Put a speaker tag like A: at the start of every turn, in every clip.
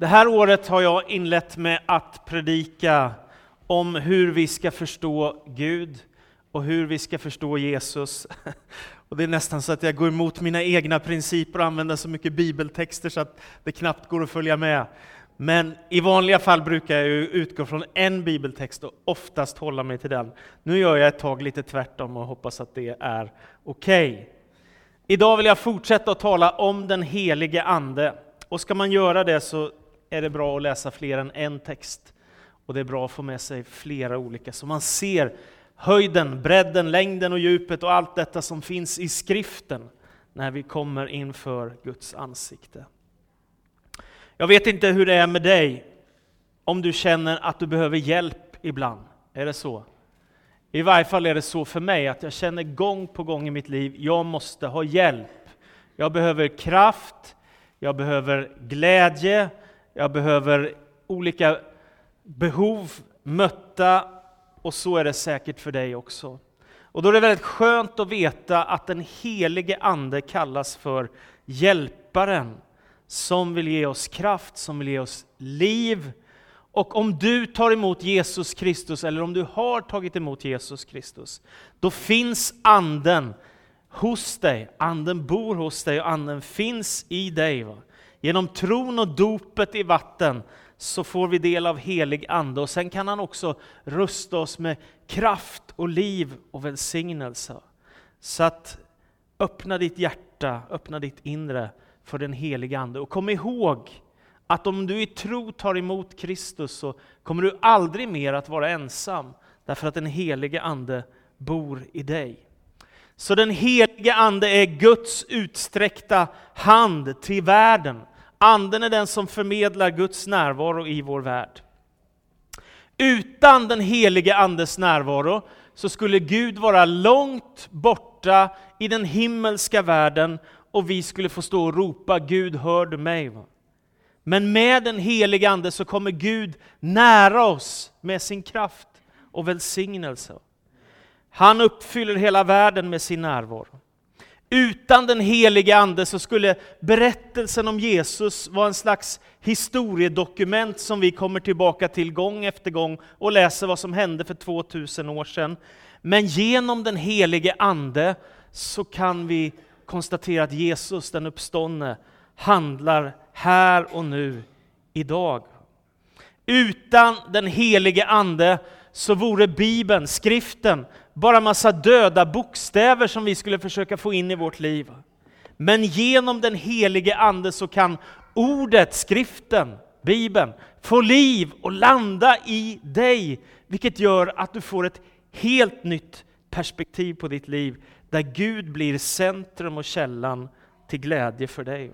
A: Det här året har jag inlett med att predika om hur vi ska förstå Gud och hur vi ska förstå Jesus. Och det är nästan så att jag går emot mina egna principer och använder så mycket bibeltexter så att det knappt går att följa med. Men i vanliga fall brukar jag utgå från en bibeltext och oftast hålla mig till den. Nu gör jag ett tag lite tvärtom och hoppas att det är okej. Okay. Idag vill jag fortsätta att tala om den helige Ande. Och ska man göra det så är det bra att läsa fler än en text. Och det är bra att få med sig flera olika, så man ser höjden, bredden, längden och djupet och allt detta som finns i skriften när vi kommer inför Guds ansikte. Jag vet inte hur det är med dig, om du känner att du behöver hjälp ibland. Är det så? I varje fall är det så för mig, att jag känner gång på gång i mitt liv, jag måste ha hjälp. Jag behöver kraft, jag behöver glädje, jag behöver olika behov mötta och så är det säkert för dig också. Och då är det väldigt skönt att veta att den helige Ande kallas för Hjälparen, som vill ge oss kraft, som vill ge oss liv. Och om du tar emot Jesus Kristus, eller om du har tagit emot Jesus Kristus, då finns Anden hos dig. Anden bor hos dig och Anden finns i dig. Va? Genom tron och dopet i vatten så får vi del av helig ande och sen kan han också rusta oss med kraft och liv och välsignelse. Så att öppna ditt hjärta, öppna ditt inre för den helige Ande. Och kom ihåg att om du i tro tar emot Kristus så kommer du aldrig mer att vara ensam, därför att den helige Ande bor i dig. Så den helige Ande är Guds utsträckta hand till världen. Anden är den som förmedlar Guds närvaro i vår värld. Utan den helige Andes närvaro så skulle Gud vara långt borta i den himmelska världen och vi skulle få stå och ropa Gud hör du mig? Men med den helige Ande så kommer Gud nära oss med sin kraft och välsignelse. Han uppfyller hela världen med sin närvaro. Utan den helige Ande så skulle berättelsen om Jesus vara en slags historiedokument som vi kommer tillbaka till gång efter gång och läser vad som hände för 2000 år sedan. Men genom den helige Ande så kan vi konstatera att Jesus, den uppståndne, handlar här och nu, idag. Utan den helige Ande så vore Bibeln, skriften, bara massa döda bokstäver som vi skulle försöka få in i vårt liv. Men genom den helige Ande så kan ordet, skriften, Bibeln, få liv och landa i dig, vilket gör att du får ett helt nytt perspektiv på ditt liv, där Gud blir centrum och källan till glädje för dig.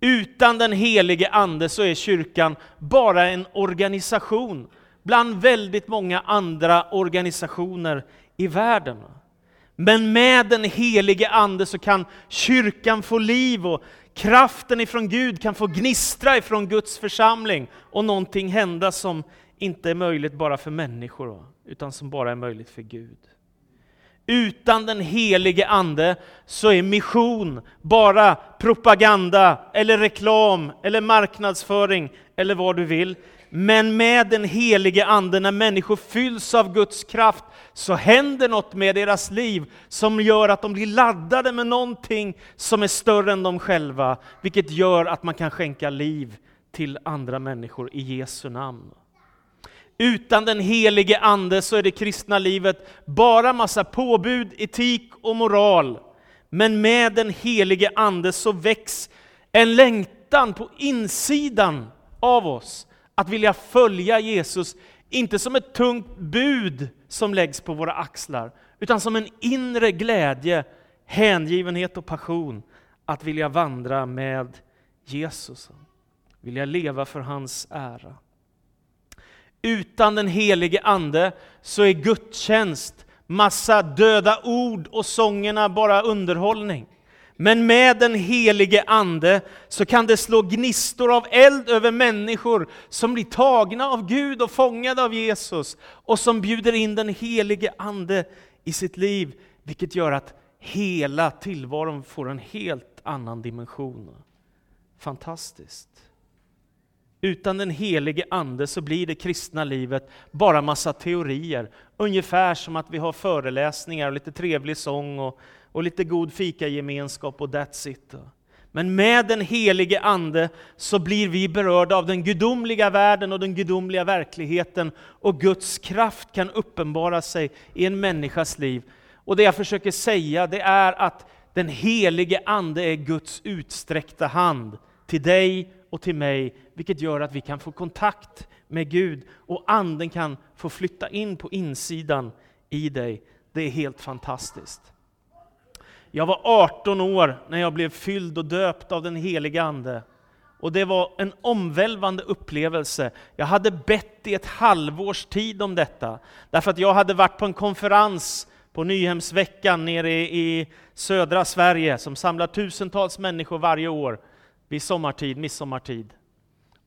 A: Utan den helige Ande så är kyrkan bara en organisation bland väldigt många andra organisationer i världen. Men med den helige Ande så kan kyrkan få liv och kraften ifrån Gud kan få gnistra ifrån Guds församling och någonting hända som inte är möjligt bara för människor, utan som bara är möjligt för Gud. Utan den helige Ande så är mission bara propaganda, eller reklam, eller marknadsföring, eller vad du vill. Men med den helige Ande, när människor fylls av Guds kraft, så händer något med deras liv som gör att de blir laddade med någonting som är större än de själva, vilket gör att man kan skänka liv till andra människor i Jesu namn. Utan den helige Ande så är det kristna livet bara massa påbud, etik och moral. Men med den helige Ande så väcks en längtan på insidan av oss att vilja följa Jesus, inte som ett tungt bud som läggs på våra axlar, utan som en inre glädje, hängivenhet och passion att vilja vandra med Jesus. Vilja leva för hans ära. Utan den helige Ande så är gudstjänst, massa döda ord och sångerna bara underhållning. Men med den helige Ande så kan det slå gnistor av eld över människor som blir tagna av Gud och fångade av Jesus och som bjuder in den helige Ande i sitt liv, vilket gör att hela tillvaron får en helt annan dimension. Fantastiskt. Utan den helige Ande så blir det kristna livet bara massa teorier. Ungefär som att vi har föreläsningar och lite trevlig sång och, och lite god fikagemenskap och that's it. Men med den helige Ande så blir vi berörda av den gudomliga världen och den gudomliga verkligheten och Guds kraft kan uppenbara sig i en människas liv. Och det jag försöker säga det är att den helige Ande är Guds utsträckta hand till dig och till mig, vilket gör att vi kan få kontakt med Gud och Anden kan få flytta in på insidan i dig. Det är helt fantastiskt. Jag var 18 år när jag blev fylld och döpt av den helige Ande. Och det var en omvälvande upplevelse. Jag hade bett i ett halvårs tid om detta, därför att jag hade varit på en konferens på Nyhemsveckan nere i södra Sverige, som samlar tusentals människor varje år vid sommartid, midsommartid.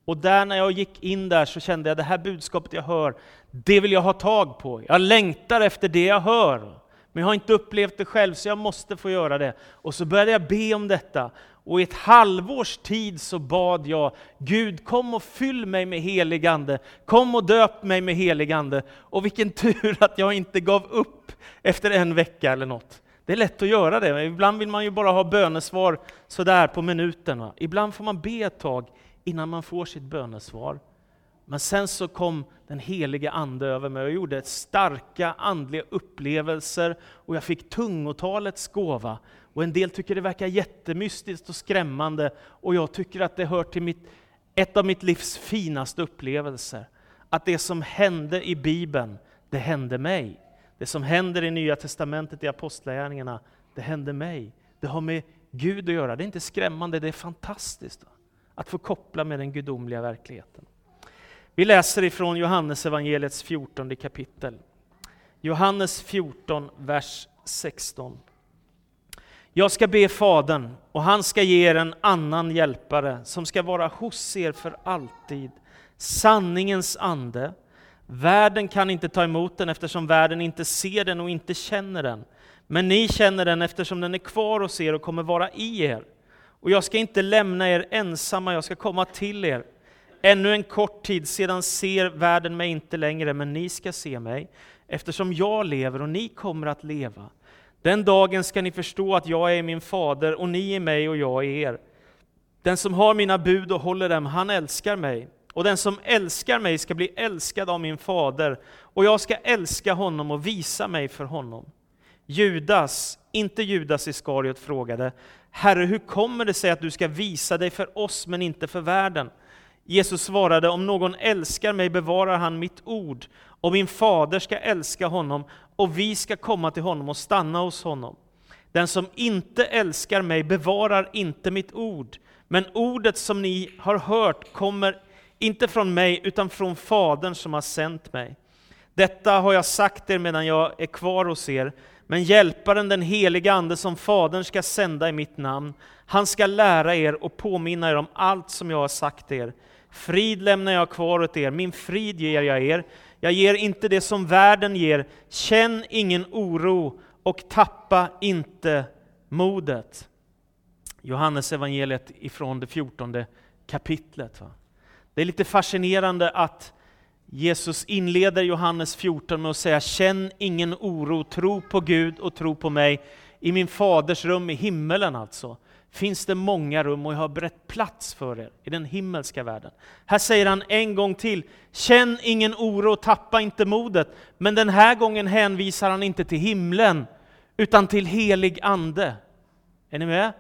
A: Och där när jag gick in där så kände jag det här budskapet jag hör, det vill jag ha tag på. Jag längtar efter det jag hör. Men jag har inte upplevt det själv, så jag måste få göra det. Och så började jag be om detta. Och i ett halvårs tid så bad jag, Gud kom och fyll mig med heligande. Kom och döp mig med heligande. Och vilken tur att jag inte gav upp efter en vecka eller något. Det är lätt att göra det, ibland vill man ju bara ha bönesvar sådär på minuten. Ibland får man be ett tag innan man får sitt bönesvar. Men sen så kom den helige Ande över mig och gjorde starka andliga upplevelser och jag fick tungotalets gåva. Och en del tycker det verkar jättemystiskt och skrämmande och jag tycker att det hör till mitt, ett av mitt livs finaste upplevelser. Att det som hände i Bibeln, det hände mig. Det som händer i Nya Testamentet i Apostlagärningarna, det hände mig. Det har med Gud att göra. Det är inte skrämmande, det är fantastiskt. Att få koppla med den gudomliga verkligheten. Vi läser ifrån Johannes evangeliets 14 kapitel. Johannes 14, vers 16. Jag ska be Fadern, och han ska ge er en annan hjälpare, som ska vara hos er för alltid, sanningens ande. Världen kan inte ta emot den eftersom världen inte ser den och inte känner den. Men ni känner den eftersom den är kvar hos er och kommer vara i er. Och jag ska inte lämna er ensamma, jag ska komma till er. Ännu en kort tid sedan ser världen mig inte längre, men ni ska se mig, eftersom jag lever och ni kommer att leva. Den dagen ska ni förstå att jag är min fader och ni är mig och jag är er. Den som har mina bud och håller dem, han älskar mig. Och den som älskar mig ska bli älskad av min fader, och jag ska älska honom och visa mig för honom. Judas, inte Judas Iskariot, frågade, Herre, hur kommer det sig att du ska visa dig för oss men inte för världen? Jesus svarade, om någon älskar mig bevarar han mitt ord, och min fader ska älska honom, och vi ska komma till honom och stanna hos honom. Den som inte älskar mig bevarar inte mitt ord, men ordet som ni har hört kommer inte från mig, utan från Fadern som har sänt mig. Detta har jag sagt er medan jag är kvar hos er, men Hjälparen, den heliga Ande som Fadern ska sända i mitt namn, han ska lära er och påminna er om allt som jag har sagt er. Frid lämnar jag kvar åt er, min frid ger jag er. Jag ger inte det som världen ger. Känn ingen oro och tappa inte modet. Johannes evangeliet ifrån det fjortonde kapitlet. Det är lite fascinerande att Jesus inleder Johannes 14 med att säga Känn ingen oro, tro på Gud och tro på mig. I min faders rum i himmelen alltså finns det många rum och jag har berett plats för er i den himmelska världen. Här säger han en gång till, känn ingen oro, tappa inte modet. Men den här gången hänvisar han inte till himlen, utan till helig ande. Är ni med?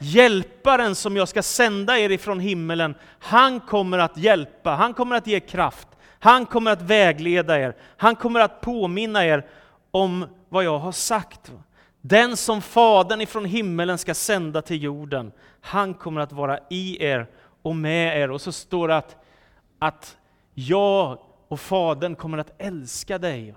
A: Hjälparen som jag ska sända er ifrån himmelen, han kommer att hjälpa, han kommer att ge kraft, han kommer att vägleda er, han kommer att påminna er om vad jag har sagt. Den som Fadern ifrån himmelen ska sända till jorden, han kommer att vara i er och med er. Och så står det att, att jag och Fadern kommer att älska dig.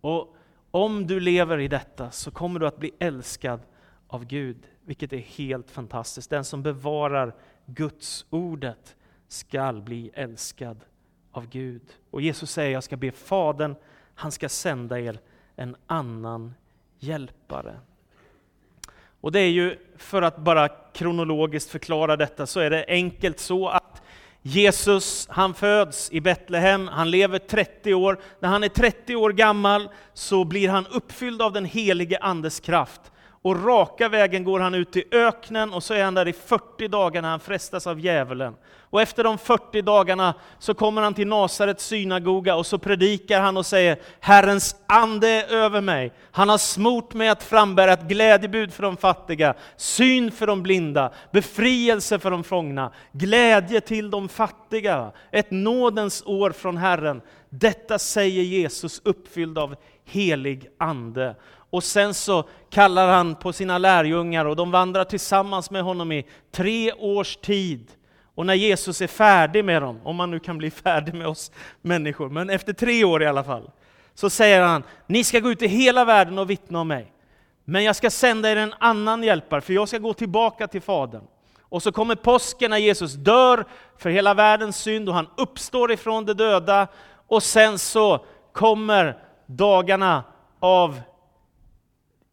A: Och om du lever i detta så kommer du att bli älskad av Gud, vilket är helt fantastiskt. Den som bevarar Guds ordet skall bli älskad av Gud. Och Jesus säger, jag ska be Fadern, han ska sända er en annan hjälpare. Och det är ju, för att bara kronologiskt förklara detta, så är det enkelt så att Jesus, han föds i Betlehem, han lever 30 år. När han är 30 år gammal så blir han uppfylld av den helige Andes kraft. Och raka vägen går han ut i öknen och så är han där i 40 dagar när han frestas av djävulen. Och efter de 40 dagarna så kommer han till Nasarets synagoga och så predikar han och säger Herrens ande är över mig. Han har smort mig att frambära ett glädjebud för de fattiga, syn för de blinda, befrielse för de fångna, glädje till de fattiga, ett nådens år från Herren. Detta säger Jesus uppfylld av helig ande. Och sen så kallar han på sina lärjungar och de vandrar tillsammans med honom i tre års tid. Och när Jesus är färdig med dem, om man nu kan bli färdig med oss människor, men efter tre år i alla fall, så säger han, ni ska gå ut i hela världen och vittna om mig. Men jag ska sända er en annan hjälpare, för jag ska gå tillbaka till Fadern. Och så kommer påsken när Jesus dör för hela världens synd och han uppstår ifrån de döda. Och sen så kommer dagarna av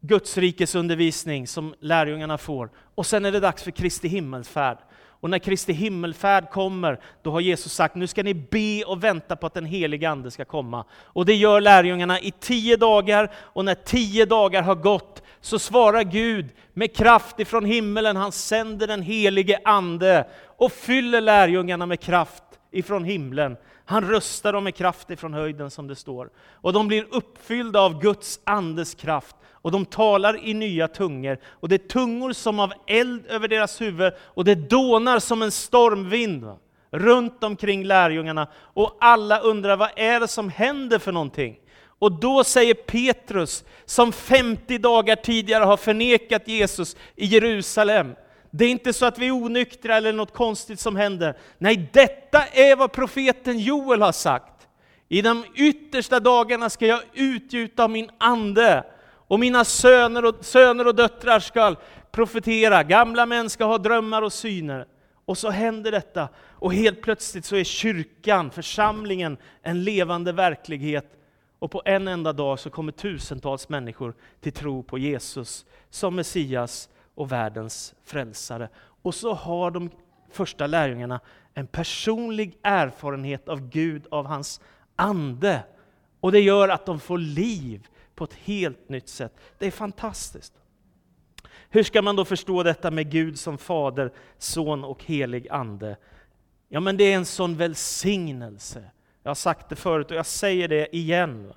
A: Guds rikes undervisning som lärjungarna får. Och sen är det dags för Kristi himmelsfärd. Och när Kristi himmelfärd kommer, då har Jesus sagt, nu ska ni be och vänta på att den helige Ande ska komma. Och det gör lärjungarna i tio dagar, och när tio dagar har gått, så svarar Gud med kraft ifrån himmelen, han sänder den helige Ande och fyller lärjungarna med kraft ifrån himlen. Han röstar dem med kraft ifrån höjden som det står. Och de blir uppfyllda av Guds andes kraft och de talar i nya tungor, och det är tungor som av eld över deras huvud, och det dånar som en stormvind runt omkring lärjungarna, och alla undrar vad är det som händer för någonting? Och då säger Petrus, som 50 dagar tidigare har förnekat Jesus i Jerusalem, det är inte så att vi är onyktra eller något konstigt som händer. Nej, detta är vad profeten Joel har sagt. I de yttersta dagarna ska jag utgjuta min ande och mina söner och, söner och döttrar ska profetera, gamla män ska ha drömmar och syner. Och så händer detta, och helt plötsligt så är kyrkan, församlingen, en levande verklighet. Och på en enda dag så kommer tusentals människor till tro på Jesus som Messias och världens frälsare. Och så har de första lärjungarna en personlig erfarenhet av Gud, av hans ande. Och det gör att de får liv på ett helt nytt sätt. Det är fantastiskt. Hur ska man då förstå detta med Gud som Fader, Son och helig Ande? Ja, men det är en sån välsignelse. Jag har sagt det förut och jag säger det igen.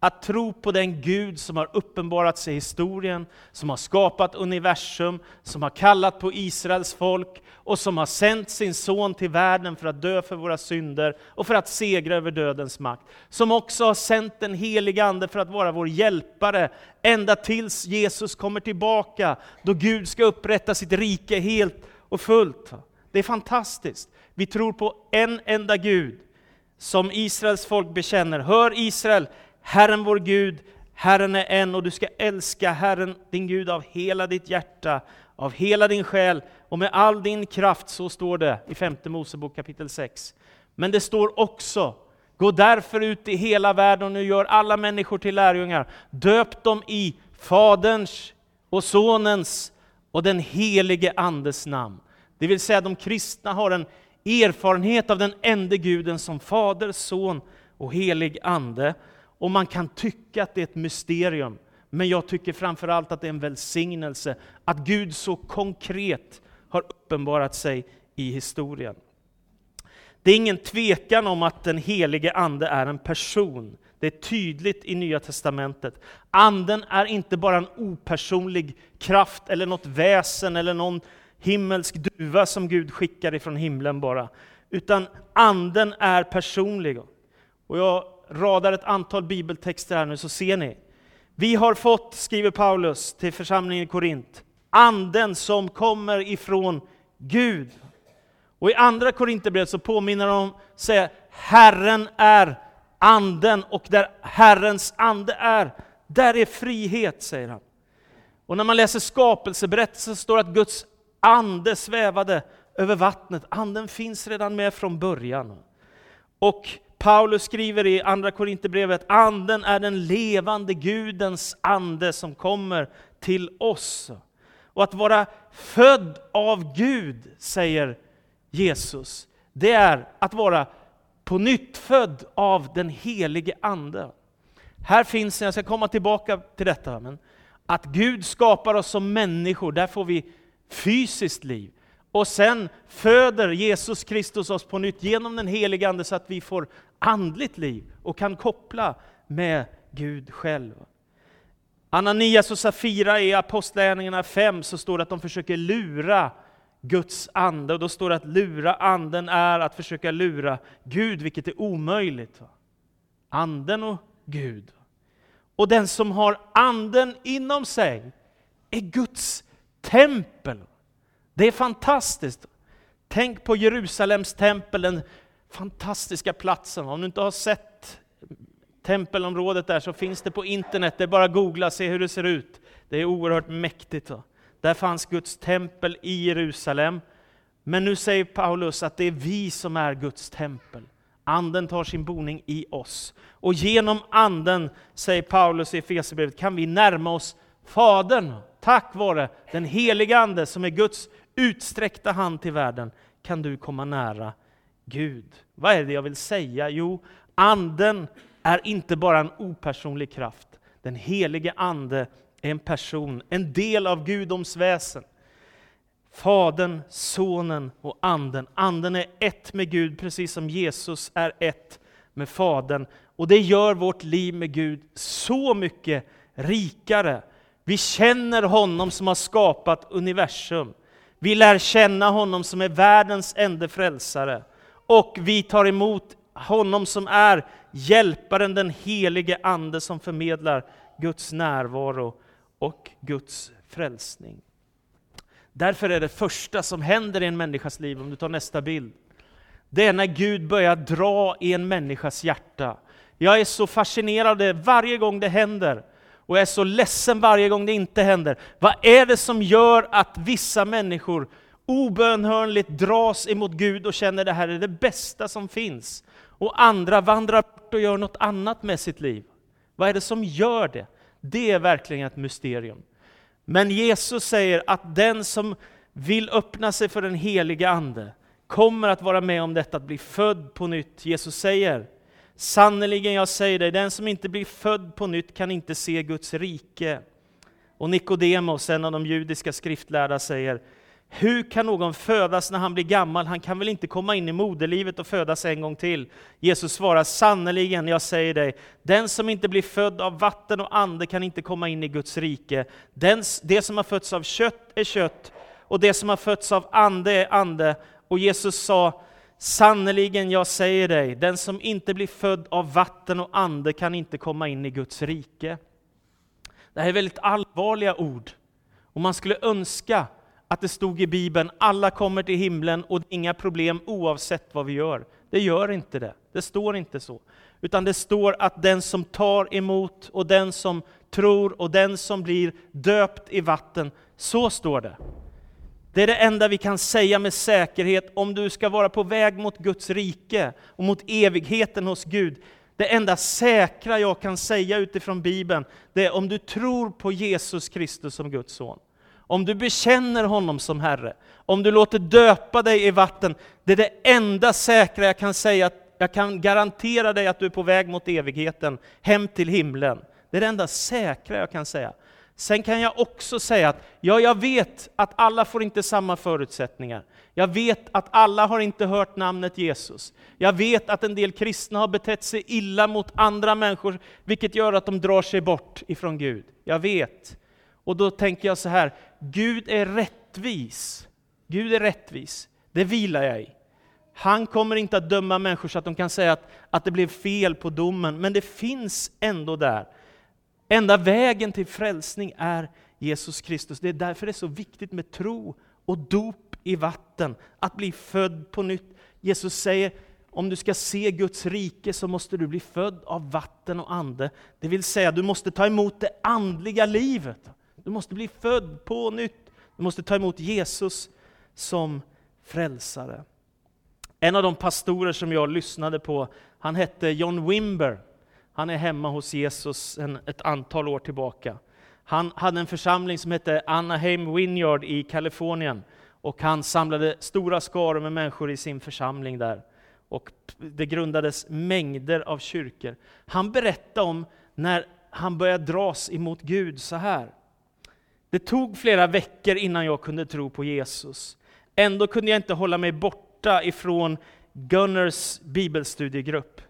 A: Att tro på den Gud som har uppenbarat sig i historien, som har skapat universum, som har kallat på Israels folk och som har sänt sin son till världen för att dö för våra synder och för att segra över dödens makt. Som också har sänt den helige Ande för att vara vår hjälpare ända tills Jesus kommer tillbaka, då Gud ska upprätta sitt rike helt och fullt. Det är fantastiskt. Vi tror på en enda Gud som Israels folk bekänner. Hör Israel, Herren vår Gud, Herren är en och du ska älska Herren din Gud av hela ditt hjärta, av hela din själ och med all din kraft, så står det i femte Mosebok kapitel 6. Men det står också, gå därför ut i hela världen och nu gör alla människor till lärjungar. Döp dem i Faderns och Sonens och den helige Andes namn. Det vill säga de kristna har en erfarenhet av den enda guden som Fader, Son och helig Ande. Och man kan tycka att det är ett mysterium, men jag tycker framför allt att det är en välsignelse att Gud så konkret har uppenbarat sig i historien. Det är ingen tvekan om att den helige Ande är en person. Det är tydligt i Nya Testamentet. Anden är inte bara en opersonlig kraft eller något väsen eller någon himmelsk duva som Gud skickar ifrån himlen bara. Utan anden är personlig. Och jag radar ett antal bibeltexter här nu så ser ni. Vi har fått, skriver Paulus till församlingen i Korint, anden som kommer ifrån Gud. Och i andra Korinthierbrevet så påminner de om, säger Herren är anden och där Herrens ande är, där är frihet, säger han. Och när man läser skapelseberättelsen står det att Guds ande svävade över vattnet. Anden finns redan med från början. Och Paulus skriver i Andra Korinthierbrevet, anden är den levande Gudens ande som kommer till oss. Och att vara född av Gud, säger Jesus, det är att vara på nytt född av den helige Ande. Här finns, jag ska komma tillbaka till detta, men att Gud skapar oss som människor, där får vi fysiskt liv. Och sen föder Jesus Kristus oss på nytt genom den helige Ande så att vi får andligt liv och kan koppla med Gud själv. Ananias och Safira i Apostlagärningarna 5 så står det att de försöker lura Guds ande, och då står det att lura anden är att försöka lura Gud, vilket är omöjligt. Anden och Gud. Och den som har anden inom sig är Guds tempel. Det är fantastiskt. Tänk på Jerusalems tempel, den fantastiska platsen. Om du inte har sett tempelområdet där så finns det på internet, det är bara att googla, och se hur det ser ut. Det är oerhört mäktigt. Där fanns Guds tempel i Jerusalem. Men nu säger Paulus att det är vi som är Guds tempel. Anden tar sin boning i oss. Och genom Anden, säger Paulus i Efesierbrevet, kan vi närma oss Fadern. Tack vare den heliga Ande som är Guds utsträckta hand till världen kan du komma nära Gud. Vad är det jag vill säga? Jo, Anden är inte bara en opersonlig kraft. Den helige Ande är en person, en del av Gudoms väsen. Fadern, Sonen och Anden. Anden är ett med Gud, precis som Jesus är ett med Fadern. Och det gör vårt liv med Gud så mycket rikare. Vi känner honom som har skapat universum. Vi lär känna honom som är världens enda frälsare. Och vi tar emot honom som är hjälparen, den helige Ande som förmedlar Guds närvaro och Guds frälsning. Därför är det första som händer i en människas liv, om du tar nästa bild, det är när Gud börjar dra i en människas hjärta. Jag är så fascinerad varje gång det händer, och jag är så ledsen varje gång det inte händer. Vad är det som gör att vissa människor obönhörligt dras emot Gud och känner det här är det bästa som finns, och andra vandrar bort och gör något annat med sitt liv? Vad är det som gör det? Det är verkligen ett mysterium. Men Jesus säger att den som vill öppna sig för den heliga Ande kommer att vara med om detta, att bli född på nytt. Jesus säger, sannerligen jag säger dig, den som inte blir född på nytt kan inte se Guds rike. Och Nikodemos, en av de judiska skriftlärda, säger, hur kan någon födas när han blir gammal? Han kan väl inte komma in i moderlivet och födas en gång till? Jesus svarar sannerligen, jag säger dig, den som inte blir född av vatten och ande kan inte komma in i Guds rike. Den, det som har fötts av kött är kött, och det som har fötts av ande är ande. Och Jesus sa, sannerligen, jag säger dig, den som inte blir född av vatten och ande kan inte komma in i Guds rike. Det här är väldigt allvarliga ord, och man skulle önska att det stod i Bibeln, alla kommer till himlen och inga problem oavsett vad vi gör. Det gör inte det. Det står inte så. Utan det står att den som tar emot och den som tror och den som blir döpt i vatten, så står det. Det är det enda vi kan säga med säkerhet om du ska vara på väg mot Guds rike och mot evigheten hos Gud. Det enda säkra jag kan säga utifrån Bibeln, det är om du tror på Jesus Kristus som Guds son om du bekänner honom som Herre, om du låter döpa dig i vatten, det är det enda säkra jag kan säga, jag kan garantera dig att du är på väg mot evigheten, hem till himlen. Det är det enda säkra jag kan säga. Sen kan jag också säga att ja, jag vet att alla får inte samma förutsättningar. Jag vet att alla har inte hört namnet Jesus. Jag vet att en del kristna har betett sig illa mot andra människor, vilket gör att de drar sig bort ifrån Gud. Jag vet. Och då tänker jag så här, Gud är rättvis. Gud är rättvis. Det vilar jag i. Han kommer inte att döma människor så att de kan säga att, att det blev fel på domen, men det finns ändå där. Enda vägen till frälsning är Jesus Kristus. Det är därför det är så viktigt med tro och dop i vatten, att bli född på nytt. Jesus säger, om du ska se Guds rike så måste du bli född av vatten och ande. Det vill säga, du måste ta emot det andliga livet. Du måste bli född på nytt. Du måste ta emot Jesus som frälsare. En av de pastorer som jag lyssnade på, han hette John Wimber. Han är hemma hos Jesus en, ett antal år tillbaka. Han hade en församling som hette Anaheim-Winyard i Kalifornien. och han samlade stora skaror med människor i sin församling där. Och det grundades mängder av kyrkor. Han berättade om när han började dras emot Gud så här. Det tog flera veckor innan jag kunde tro på Jesus. Ändå kunde jag inte hålla mig borta ifrån Gunners bibelstudiegrupp.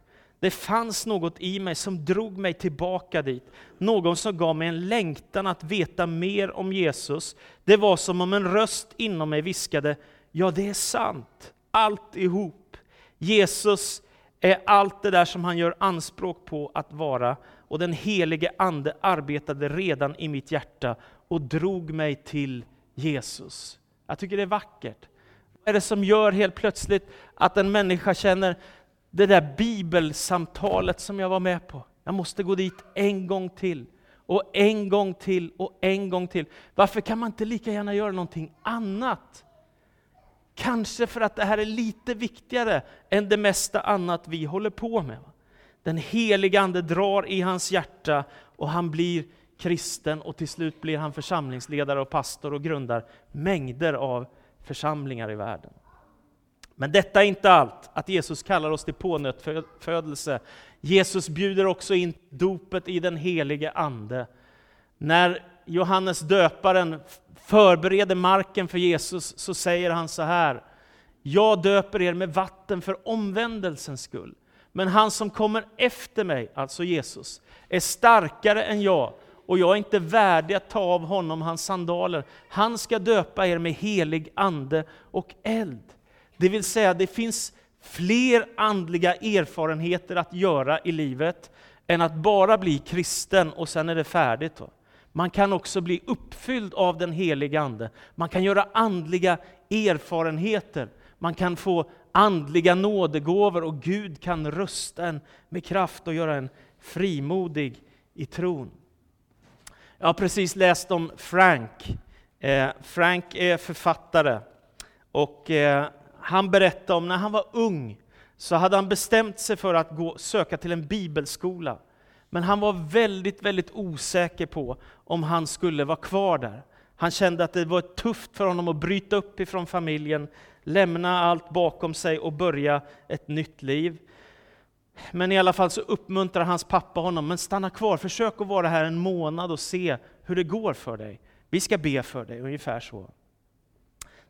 A: Det fanns något i mig som drog mig tillbaka dit. Någon som gav mig en längtan att veta mer om Jesus. Det var som om en röst inom mig viskade, ja det är sant, alltihop. Jesus är allt det där som han gör anspråk på att vara. Och den helige Ande arbetade redan i mitt hjärta och drog mig till Jesus. Jag tycker det är vackert. Vad är det som gör helt plötsligt att en människa känner, det där bibelsamtalet som jag var med på. Jag måste gå dit en gång till, och en gång till, och en gång till. Varför kan man inte lika gärna göra någonting annat? Kanske för att det här är lite viktigare än det mesta annat vi håller på med. Den helige Ande drar i hans hjärta och han blir kristen och till slut blir han församlingsledare och pastor och grundar mängder av församlingar i världen. Men detta är inte allt, att Jesus kallar oss till pånyttfödelse. Jesus bjuder också in dopet i den helige Ande. När Johannes döparen förbereder marken för Jesus så säger han så här. Jag döper er med vatten för omvändelsens skull. Men han som kommer efter mig, alltså Jesus, är starkare än jag och jag är inte värdig att ta av honom hans sandaler. Han ska döpa er med helig ande och eld. Det vill säga, det finns fler andliga erfarenheter att göra i livet än att bara bli kristen och sen är det färdigt. Man kan också bli uppfylld av den heliga Ande. Man kan göra andliga erfarenheter. Man kan få andliga nådegåvor och Gud kan rusta en med kraft och göra en frimodig i tron. Jag har precis läst om Frank. Eh, Frank är författare och eh, han berättade om när han var ung så hade han bestämt sig för att gå, söka till en bibelskola. Men han var väldigt, väldigt osäker på om han skulle vara kvar där. Han kände att det var tufft för honom att bryta upp ifrån familjen, lämna allt bakom sig och börja ett nytt liv. Men i alla fall så uppmuntrar hans pappa honom, men stanna kvar, försök att vara här en månad och se hur det går för dig. Vi ska be för dig, ungefär så.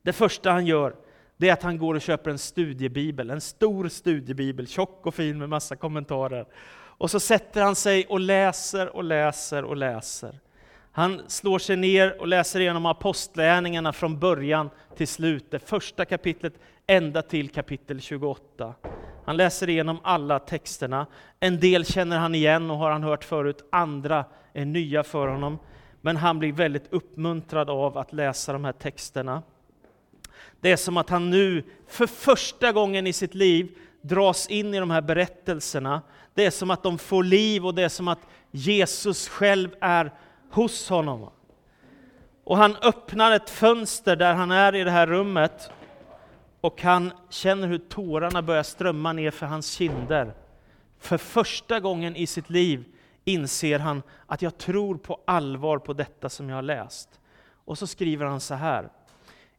A: Det första han gör, det är att han går och köper en studiebibel, en stor studiebibel, tjock och fin med massa kommentarer. Och så sätter han sig och läser och läser och läser. Han slår sig ner och läser igenom apostlärningarna från början till slut, det första kapitlet ända till kapitel 28. Han läser igenom alla texterna. En del känner han igen och har han hört förut, andra är nya för honom. Men han blir väldigt uppmuntrad av att läsa de här texterna. Det är som att han nu för första gången i sitt liv dras in i de här berättelserna. Det är som att de får liv och det är som att Jesus själv är hos honom. Och han öppnar ett fönster där han är i det här rummet och han känner hur tårarna börjar strömma ner för hans kinder. För första gången i sitt liv inser han att jag tror på allvar på detta som jag har läst. Och så skriver han så här.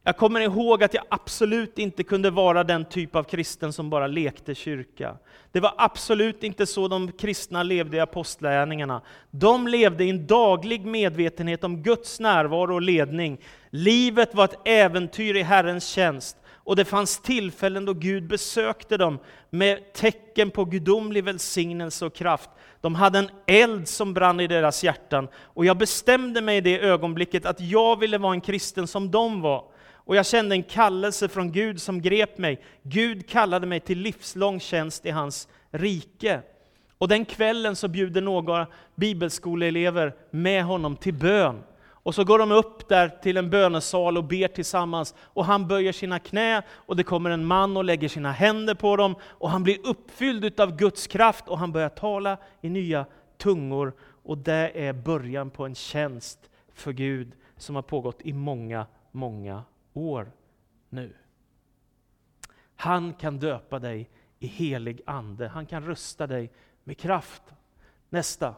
A: Jag kommer ihåg att jag absolut inte kunde vara den typ av kristen som bara lekte kyrka. Det var absolut inte så de kristna levde i apostlärningarna. De levde i en daglig medvetenhet om Guds närvaro och ledning. Livet var ett äventyr i Herrens tjänst och det fanns tillfällen då Gud besökte dem med tecken på gudomlig välsignelse och kraft. De hade en eld som brann i deras hjärtan och jag bestämde mig i det ögonblicket att jag ville vara en kristen som de var. Och jag kände en kallelse från Gud som grep mig. Gud kallade mig till livslång tjänst i hans rike. Och den kvällen så bjuder några bibelskoleelever med honom till bön. Och så går de upp där till en bönesal och ber tillsammans. Och han böjer sina knä och det kommer en man och lägger sina händer på dem. Och han blir uppfylld av Guds kraft och han börjar tala i nya tungor. Och det är början på en tjänst för Gud som har pågått i många, många år nu. Han kan döpa dig i helig ande. Han kan rusta dig med kraft. Nästa.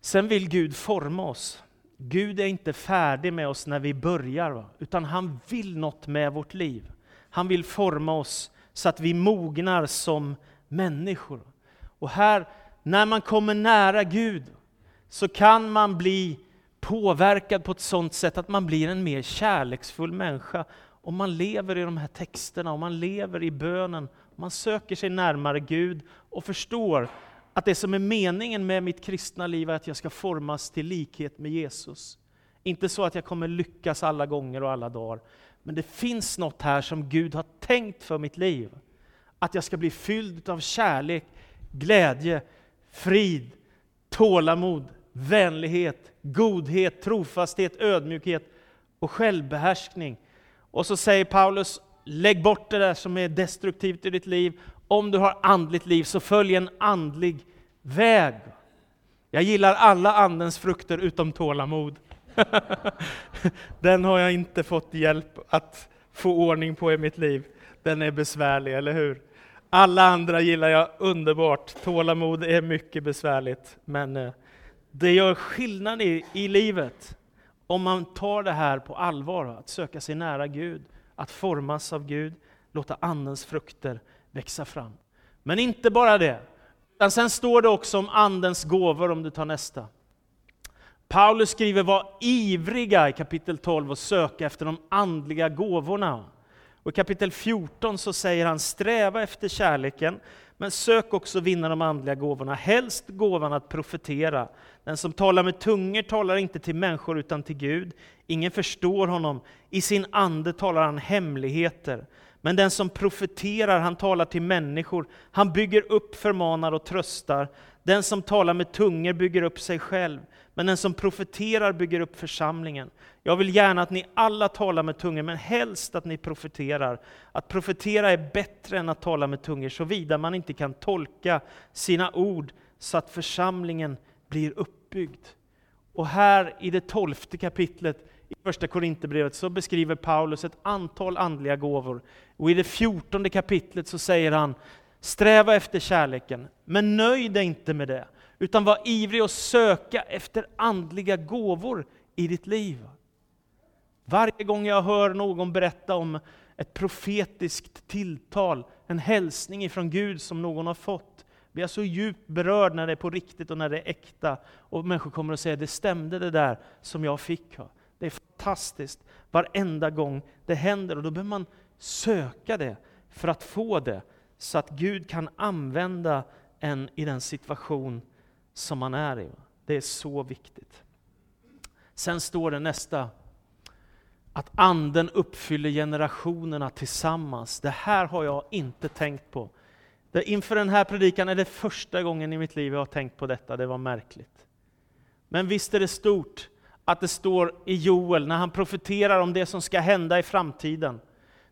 A: Sen vill Gud forma oss. Gud är inte färdig med oss när vi börjar, va? utan han vill något med vårt liv. Han vill forma oss så att vi mognar som människor. Och här, när man kommer nära Gud, så kan man bli påverkad på ett sådant sätt att man blir en mer kärleksfull människa. Om man lever i de här texterna, om man lever i bönen, om man söker sig närmare Gud och förstår att det som är meningen med mitt kristna liv är att jag ska formas till likhet med Jesus. Inte så att jag kommer lyckas alla gånger och alla dagar, men det finns något här som Gud har tänkt för mitt liv. Att jag ska bli fylld av kärlek, glädje, frid, tålamod, vänlighet, godhet, trofasthet, ödmjukhet och självbehärskning. Och så säger Paulus, lägg bort det där som är destruktivt i ditt liv. Om du har andligt liv, så följ en andlig väg. Jag gillar alla andens frukter utom tålamod. Den har jag inte fått hjälp att få ordning på i mitt liv. Den är besvärlig, eller hur? Alla andra gillar jag underbart. Tålamod är mycket besvärligt, men eh, det gör skillnad i, i livet om man tar det här på allvar, att söka sig nära Gud, att formas av Gud, låta Andens frukter växa fram. Men inte bara det, utan sen står det också om Andens gåvor, om du tar nästa. Paulus skriver var ivriga i kapitel 12 och söka efter de andliga gåvorna. Och I kapitel 14 så säger han sträva efter kärleken, men sök också vinna de andliga gåvorna, helst gåvan att profetera. Den som talar med tungor talar inte till människor utan till Gud. Ingen förstår honom. I sin ande talar han hemligheter. Men den som profeterar, han talar till människor. Han bygger upp, förmanar och tröstar. Den som talar med tungor bygger upp sig själv. Men den som profeterar bygger upp församlingen. Jag vill gärna att ni alla talar med tungor, men helst att ni profeterar. Att profetera är bättre än att tala med tungor, såvida man inte kan tolka sina ord så att församlingen blir uppbyggd. Och här i det tolfte kapitlet i första Korinthierbrevet så beskriver Paulus ett antal andliga gåvor. Och i det fjortonde kapitlet så säger han, sträva efter kärleken, men nöj dig inte med det, utan var ivrig att söka efter andliga gåvor i ditt liv. Varje gång jag hör någon berätta om ett profetiskt tilltal, en hälsning ifrån Gud som någon har fått, blir jag så djupt berörd när det är på riktigt och när det är äkta. Och människor kommer att säga, det stämde det där som jag fick. Det är fantastiskt varenda gång det händer och då behöver man söka det för att få det, så att Gud kan använda en i den situation som man är i. Det är så viktigt. Sen står det nästa, att anden uppfyller generationerna tillsammans. Det här har jag inte tänkt på. Inför den här predikan är det första gången i mitt liv jag har tänkt på detta, det var märkligt. Men visst är det stort att det står i Joel, när han profeterar om det som ska hända i framtiden.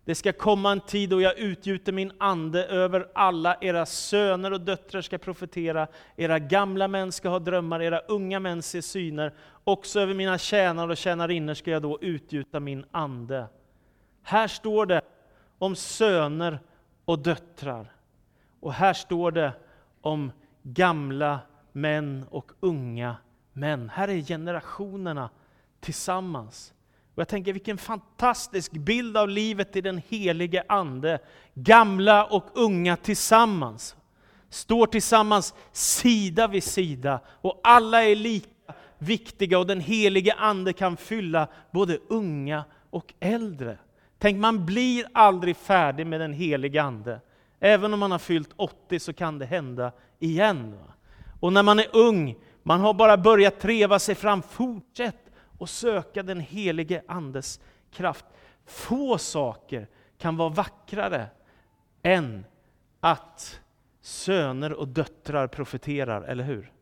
A: Det ska komma en tid då jag utgjuter min ande över alla, era söner och döttrar ska profetera, era gamla män ska ha drömmar, era unga män se syner, också över mina tjänare och tjänarinnor ska jag då utgjuta min ande. Här står det om söner och döttrar. Och här står det om gamla män och unga män. Här är generationerna tillsammans. Och jag tänker vilken fantastisk bild av livet i den helige Ande. Gamla och unga tillsammans. Står tillsammans sida vid sida och alla är lika viktiga och den helige Ande kan fylla både unga och äldre. Tänk, man blir aldrig färdig med den helige Ande. Även om man har fyllt 80 så kan det hända igen. Och när man är ung, man har bara börjat treva sig fram, fortsätt och söka den helige Andes kraft. Få saker kan vara vackrare än att söner och döttrar profeterar, eller hur?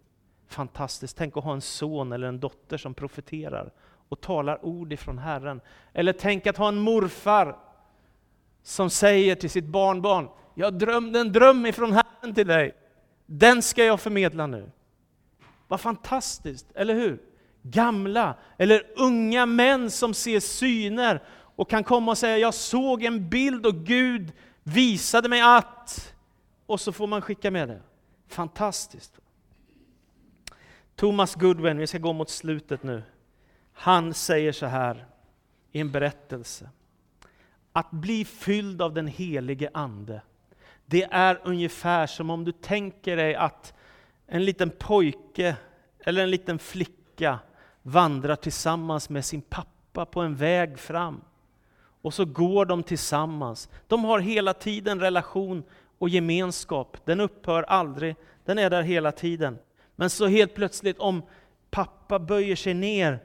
A: Fantastiskt. Tänk att ha en son eller en dotter som profeterar och talar ord ifrån Herren. Eller tänk att ha en morfar som säger till sitt barnbarn, jag drömde en dröm ifrån Herren till dig. Den ska jag förmedla nu. Vad fantastiskt, eller hur? Gamla eller unga män som ser syner och kan komma och säga jag såg en bild och Gud visade mig att... Och så får man skicka med det. Fantastiskt. Thomas Goodwin, vi ska gå mot slutet nu. Han säger så här i en berättelse. Att bli fylld av den helige Ande, det är ungefär som om du tänker dig att en liten pojke eller en liten flicka vandrar tillsammans med sin pappa på en väg fram. Och så går de tillsammans. De har hela tiden relation och gemenskap. Den upphör aldrig, den är där hela tiden. Men så helt plötsligt om pappa böjer sig ner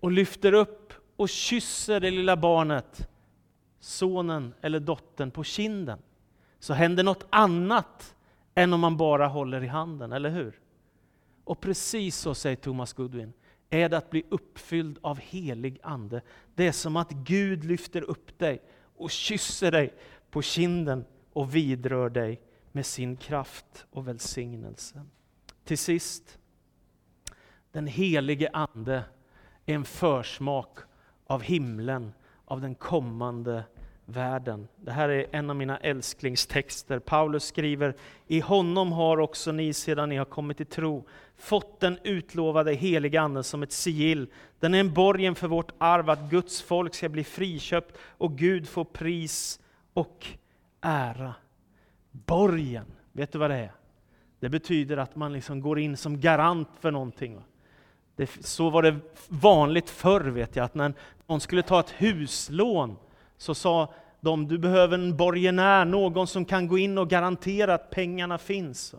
A: och lyfter upp och kysser det lilla barnet, sonen eller dottern, på kinden, så händer något annat än om man bara håller i handen, eller hur? Och precis så säger Thomas Goodwin, är det att bli uppfylld av helig ande. Det är som att Gud lyfter upp dig och kysser dig på kinden och vidrör dig med sin kraft och välsignelse. Till sist, den helige Ande är en försmak av himlen, av den kommande världen. Det här är en av mina älsklingstexter. Paulus skriver, i honom har också ni sedan ni har kommit till tro fått den utlovade heliga Anden som ett sigill. Den är en borgen för vårt arv, att Guds folk ska bli friköpt och Gud få pris och ära. Borgen, vet du vad det är? Det betyder att man liksom går in som garant för någonting. Det, så var det vanligt förr vet jag, att när någon skulle ta ett huslån så sa de, du behöver en borgenär, någon som kan gå in och garantera att pengarna finns.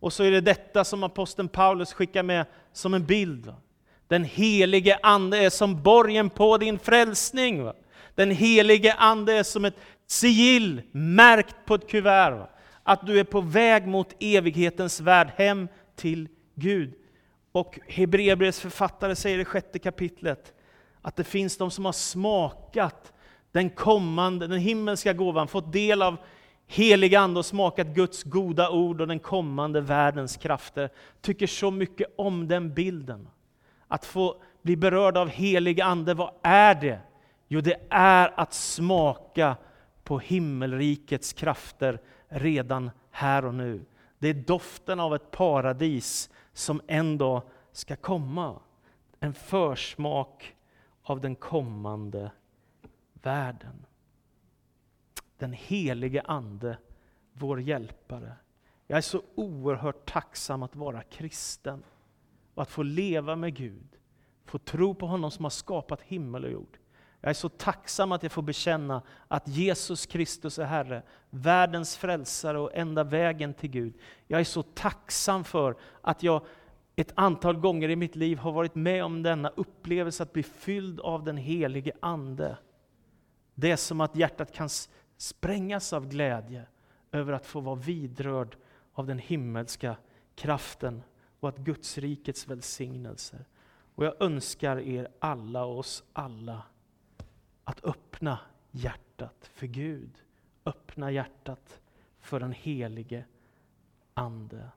A: Och så är det detta som aposteln Paulus skickar med som en bild. Den helige Ande är som borgen på din frälsning. Den helige Ande är som ett sigill märkt på ett kuvert. Att du är på väg mot evighetens värld, hem till Gud. Och Hebreerbrevets författare säger i sjätte kapitlet att det finns de som har smakat den kommande, den himmelska gåvan, fått del av helig ande och smakat Guds goda ord och den kommande världens krafter. Tycker så mycket om den bilden. Att få bli berörd av helig ande, vad är det? Jo, det är att smaka på himmelrikets krafter redan här och nu. Det är doften av ett paradis som en dag ska komma. En försmak av den kommande världen. Den helige Ande, vår hjälpare. Jag är så oerhört tacksam att vara kristen och att få leva med Gud, få tro på honom som har skapat himmel och jord. Jag är så tacksam att jag får bekänna att Jesus Kristus är Herre, världens frälsare och enda vägen till Gud. Jag är så tacksam för att jag ett antal gånger i mitt liv har varit med om denna upplevelse att bli fylld av den helige Ande. Det är som att hjärtat kan sprängas av glädje över att få vara vidrörd av den himmelska kraften och att Guds rikets välsignelser. Och jag önskar er alla och oss alla att öppna hjärtat för Gud. Öppna hjärtat för den helige Ande.